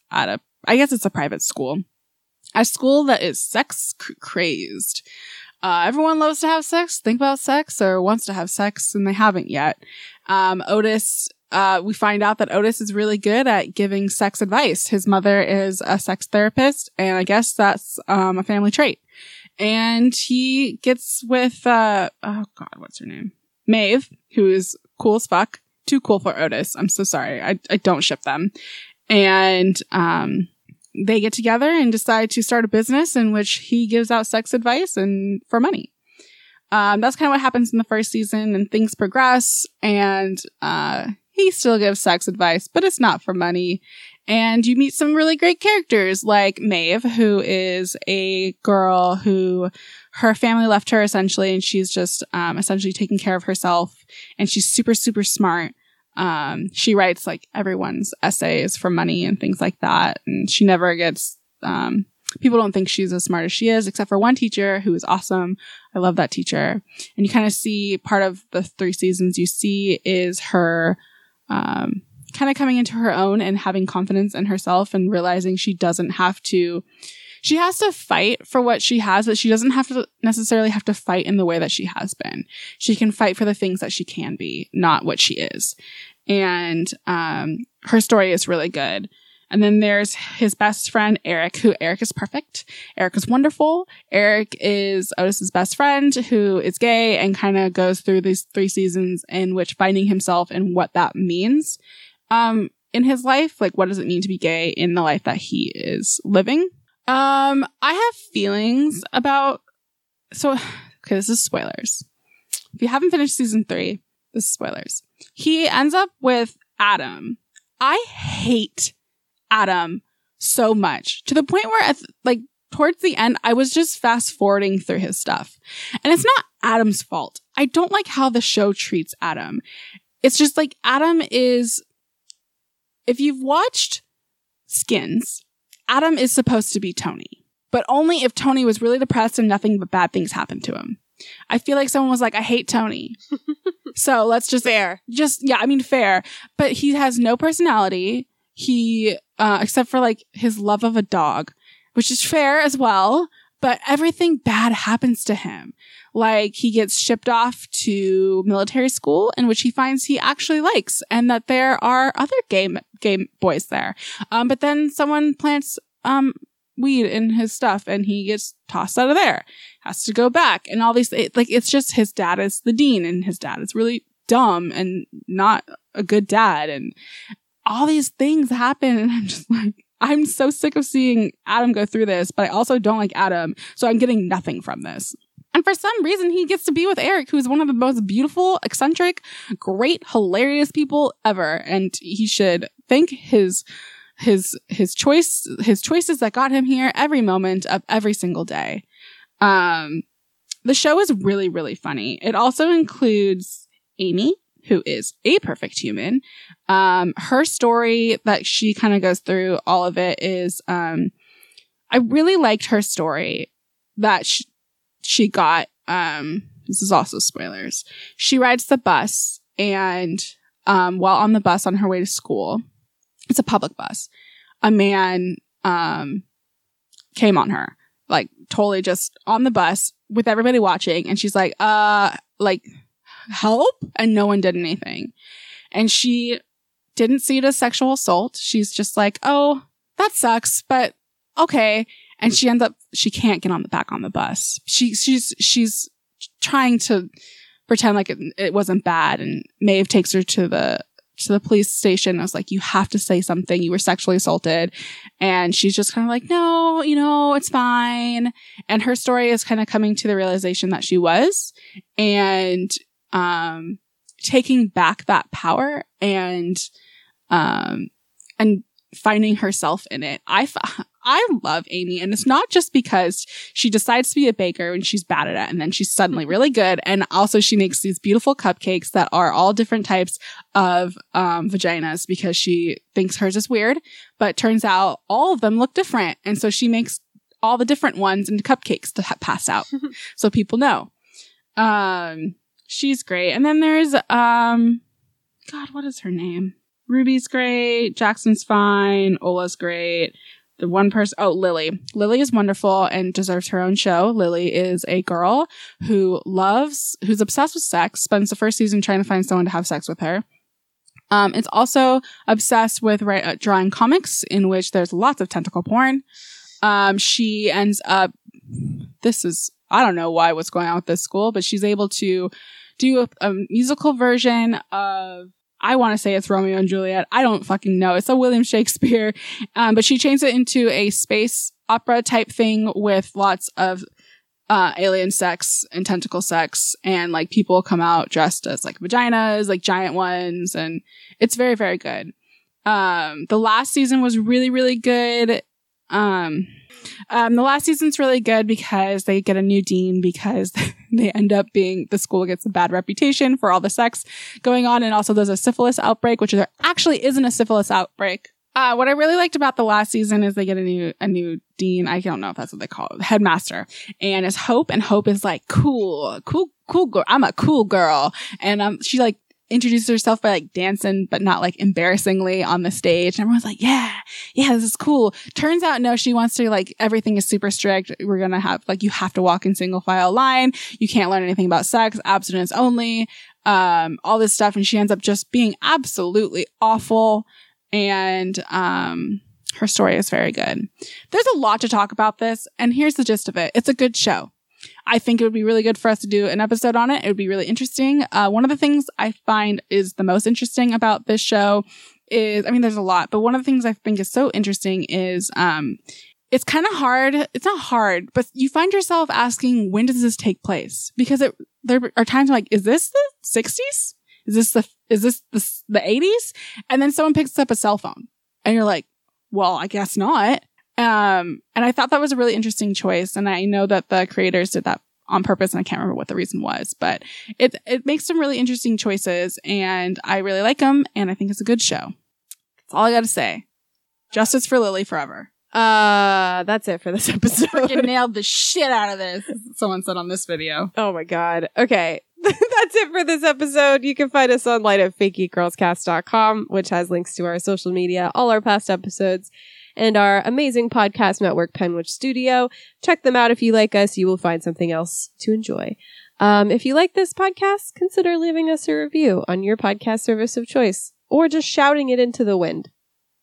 at a I guess it's a private school, a school that is sex cr- crazed. Uh, everyone loves to have sex, think about sex, or wants to have sex, and they haven't yet. Um, Otis, uh, we find out that Otis is really good at giving sex advice. His mother is a sex therapist, and I guess that's um, a family trait. And he gets with, uh, oh God, what's her name? Maeve, who is cool as fuck. Too cool for Otis. I'm so sorry. I, I don't ship them. And, um, they get together and decide to start a business in which he gives out sex advice and for money. Um, that's kind of what happens in the first season and things progress and, uh, he still gives sex advice, but it's not for money. And you meet some really great characters like Maeve, who is a girl who her family left her essentially, and she's just um, essentially taking care of herself. And she's super, super smart. Um, she writes like everyone's essays for money and things like that. And she never gets, um, people don't think she's as smart as she is, except for one teacher who is awesome. I love that teacher. And you kind of see part of the three seasons you see is her, um, kind of coming into her own and having confidence in herself and realizing she doesn't have to she has to fight for what she has but she doesn't have to necessarily have to fight in the way that she has been. She can fight for the things that she can be not what she is. And um, her story is really good. And then there's his best friend eric who eric is perfect. Eric is wonderful. Eric is otis's best friend who is gay and kind of goes through these three seasons in which finding himself and what that means. Um in his life like what does it mean to be gay in the life that he is living um i have feelings about so okay this is spoilers. If you haven't finished season three this is spoilers. He ends up with adam. I hate adam so much to the point where at, like towards the end i was just fast forwarding through his stuff. And it's not adam's fault. I don't like how the show treats adam. It's just like adam is if you've watched Skins, Adam is supposed to be Tony, but only if Tony was really depressed and nothing but bad things happened to him. I feel like someone was like, I hate Tony. so let's just Fair. just, yeah, I mean, fair, but he has no personality. He, uh, except for like his love of a dog, which is fair as well, but everything bad happens to him. Like he gets shipped off to military school in which he finds he actually likes and that there are other gay, gay boys there. Um, but then someone plants, um, weed in his stuff and he gets tossed out of there, has to go back and all these, it, like, it's just his dad is the dean and his dad is really dumb and not a good dad. And all these things happen. And I'm just like, I'm so sick of seeing Adam go through this, but I also don't like Adam. So I'm getting nothing from this. And for some reason, he gets to be with Eric, who's one of the most beautiful, eccentric, great, hilarious people ever. And he should thank his his his choice his choices that got him here every moment of every single day. Um, the show is really really funny. It also includes Amy, who is a perfect human. Um, her story that she kind of goes through all of it is um, I really liked her story that she, she got. Um, this is also spoilers. She rides the bus and um, while on the bus on her way to school, it's a public bus. A man um, came on her, like totally just on the bus with everybody watching, and she's like, "Uh, like help," and no one did anything, and she didn't see it as sexual assault. She's just like, "Oh, that sucks, but okay." And she ends up she can't get on the back on the bus. She she's she's trying to pretend like it, it wasn't bad, and Maeve takes her to the to the police station. I was like, you have to say something. You were sexually assaulted. And she's just kind of like, no, you know, it's fine. And her story is kind of coming to the realization that she was and, um, taking back that power and, um, and finding herself in it. I, f- I love Amy and it's not just because she decides to be a baker and she's bad at it and then she's suddenly really good. And also she makes these beautiful cupcakes that are all different types of, um, vaginas because she thinks hers is weird, but turns out all of them look different. And so she makes all the different ones into cupcakes to ha- pass out so people know. Um, she's great. And then there's, um, God, what is her name? Ruby's great. Jackson's fine. Ola's great. The one person, oh, Lily. Lily is wonderful and deserves her own show. Lily is a girl who loves, who's obsessed with sex, spends the first season trying to find someone to have sex with her. Um, it's also obsessed with right, uh, drawing comics in which there's lots of tentacle porn. Um, she ends up, this is, I don't know why what's going on with this school, but she's able to do a, a musical version of I want to say it's Romeo and Juliet. I don't fucking know. It's a William Shakespeare. Um, but she changed it into a space opera type thing with lots of uh, alien sex and tentacle sex and like people come out dressed as like vaginas, like giant ones. And it's very, very good. Um, the last season was really, really good. Um, um, the last season's really good because they get a new dean because they end up being the school gets a bad reputation for all the sex going on, and also there's a syphilis outbreak, which there actually isn't a syphilis outbreak. Uh, what I really liked about the last season is they get a new a new dean. I don't know if that's what they call it, headmaster, and it's Hope, and Hope is like cool, cool, cool girl. I'm a cool girl, and um, she like introduces herself by like dancing, but not like embarrassingly on the stage. And everyone's like, yeah, yeah, this is cool. Turns out, no, she wants to like, everything is super strict. We're going to have like, you have to walk in single file line. You can't learn anything about sex, abstinence only, um, all this stuff. And she ends up just being absolutely awful. And, um, her story is very good. There's a lot to talk about this. And here's the gist of it. It's a good show. I think it would be really good for us to do an episode on it. It would be really interesting. Uh, one of the things I find is the most interesting about this show is, I mean, there's a lot, but one of the things I think is so interesting is, um, it's kind of hard. It's not hard, but you find yourself asking, when does this take place? Because it, there are times like, is this the 60s? Is this the, is this the, the 80s? And then someone picks up a cell phone and you're like, well, I guess not. Um, and I thought that was a really interesting choice. And I know that the creators did that on purpose and I can't remember what the reason was, but it, it makes some really interesting choices and I really like them and I think it's a good show. That's all I gotta say. Justice for Lily forever. Uh, that's it for this episode. Freaking nailed the shit out of this. Someone said on this video. Oh my god. Okay. That's it for this episode. You can find us online at fakegeekgirlscast.com, which has links to our social media, all our past episodes, and our amazing podcast network, Penwitch Studio. Check them out if you like us. You will find something else to enjoy. Um, if you like this podcast, consider leaving us a review on your podcast service of choice or just shouting it into the wind.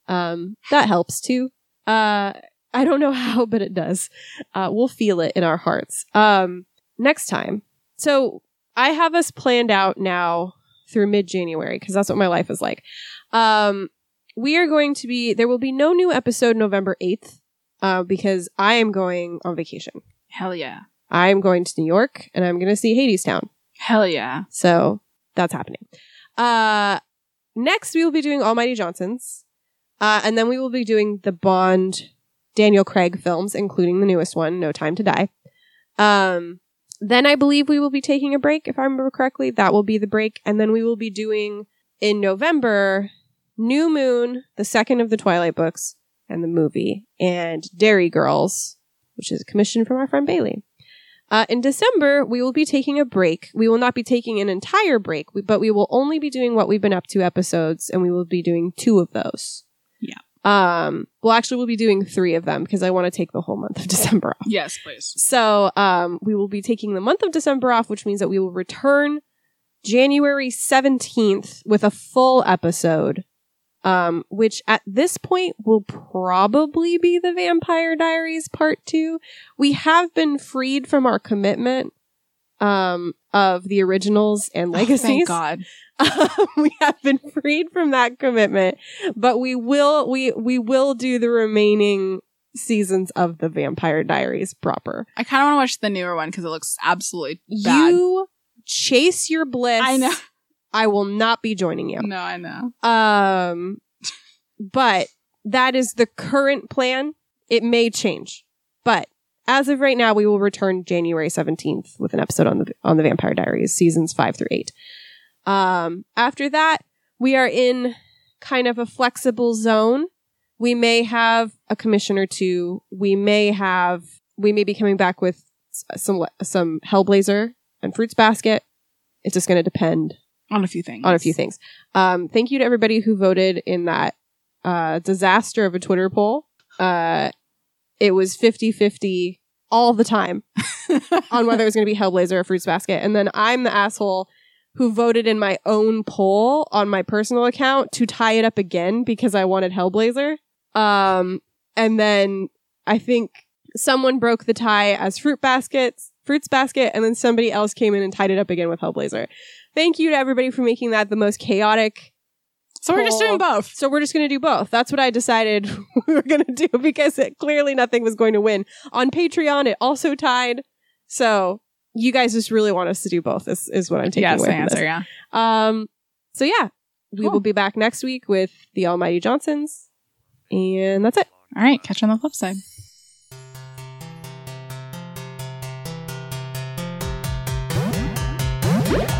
Um, that helps too. Uh, I don't know how, but it does. Uh, we'll feel it in our hearts. Um, next time. So I have us planned out now through mid January because that's what my life is like. Um, we are going to be, there will be no new episode November 8th, uh, because I am going on vacation. Hell yeah. I'm going to New York and I'm going to see Hadestown. Hell yeah. So that's happening. Uh, next we will be doing Almighty Johnsons. Uh, and then we will be doing the Bond Daniel Craig films, including the newest one, No Time to Die. Um, then I believe we will be taking a break, if I remember correctly. That will be the break. And then we will be doing in November New Moon, the second of the Twilight books, and the movie, and Derry Girls, which is a commission from our friend Bailey. Uh, in December, we will be taking a break. We will not be taking an entire break, but we will only be doing what we've been up to episodes, and we will be doing two of those. Yeah. Um. Well, actually, we'll be doing three of them because I want to take the whole month of December off. Yes, please. So, um, we will be taking the month of December off, which means that we will return January 17th with a full episode. Um, which at this point will probably be the Vampire Diaries part two. We have been freed from our commitment, um, of the originals and Oh, legacies. thank God. Um, we have been freed from that commitment, but we will we we will do the remaining seasons of the Vampire Diaries proper. I kind of want to watch the newer one because it looks absolutely bad. You chase your bliss. I know. I will not be joining you. No, I know. Um, but that is the current plan. It may change, but as of right now, we will return January seventeenth with an episode on the on the Vampire Diaries, seasons five through eight. Um, after that, we are in kind of a flexible zone. We may have a commission or two. We may have. We may be coming back with some some Hellblazer and Fruits Basket. It's just going to depend On a few things. on a few things. Um, thank you to everybody who voted in that uh, disaster of a Twitter poll. Uh, it was 50 50 all the time on whether it was going to be Hellblazer or Fruits Basket. And then I'm the asshole who voted in my own poll on my personal account to tie it up again because I wanted Hellblazer. Um, and then I think someone broke the tie as Fruit Baskets, Fruits Basket, and then somebody else came in and tied it up again with Hellblazer thank you to everybody for making that the most chaotic. So we're just doing both. So we're just going to do both. That's what I decided we were going to do because it, clearly nothing was going to win. On Patreon, it also tied. So you guys just really want us to do both. Is is what I'm taking yes, away. Yes, answer. Yeah. Um. So yeah, we cool. will be back next week with the Almighty Johnsons, and that's it. All right. Catch you on the flip side. Yeah.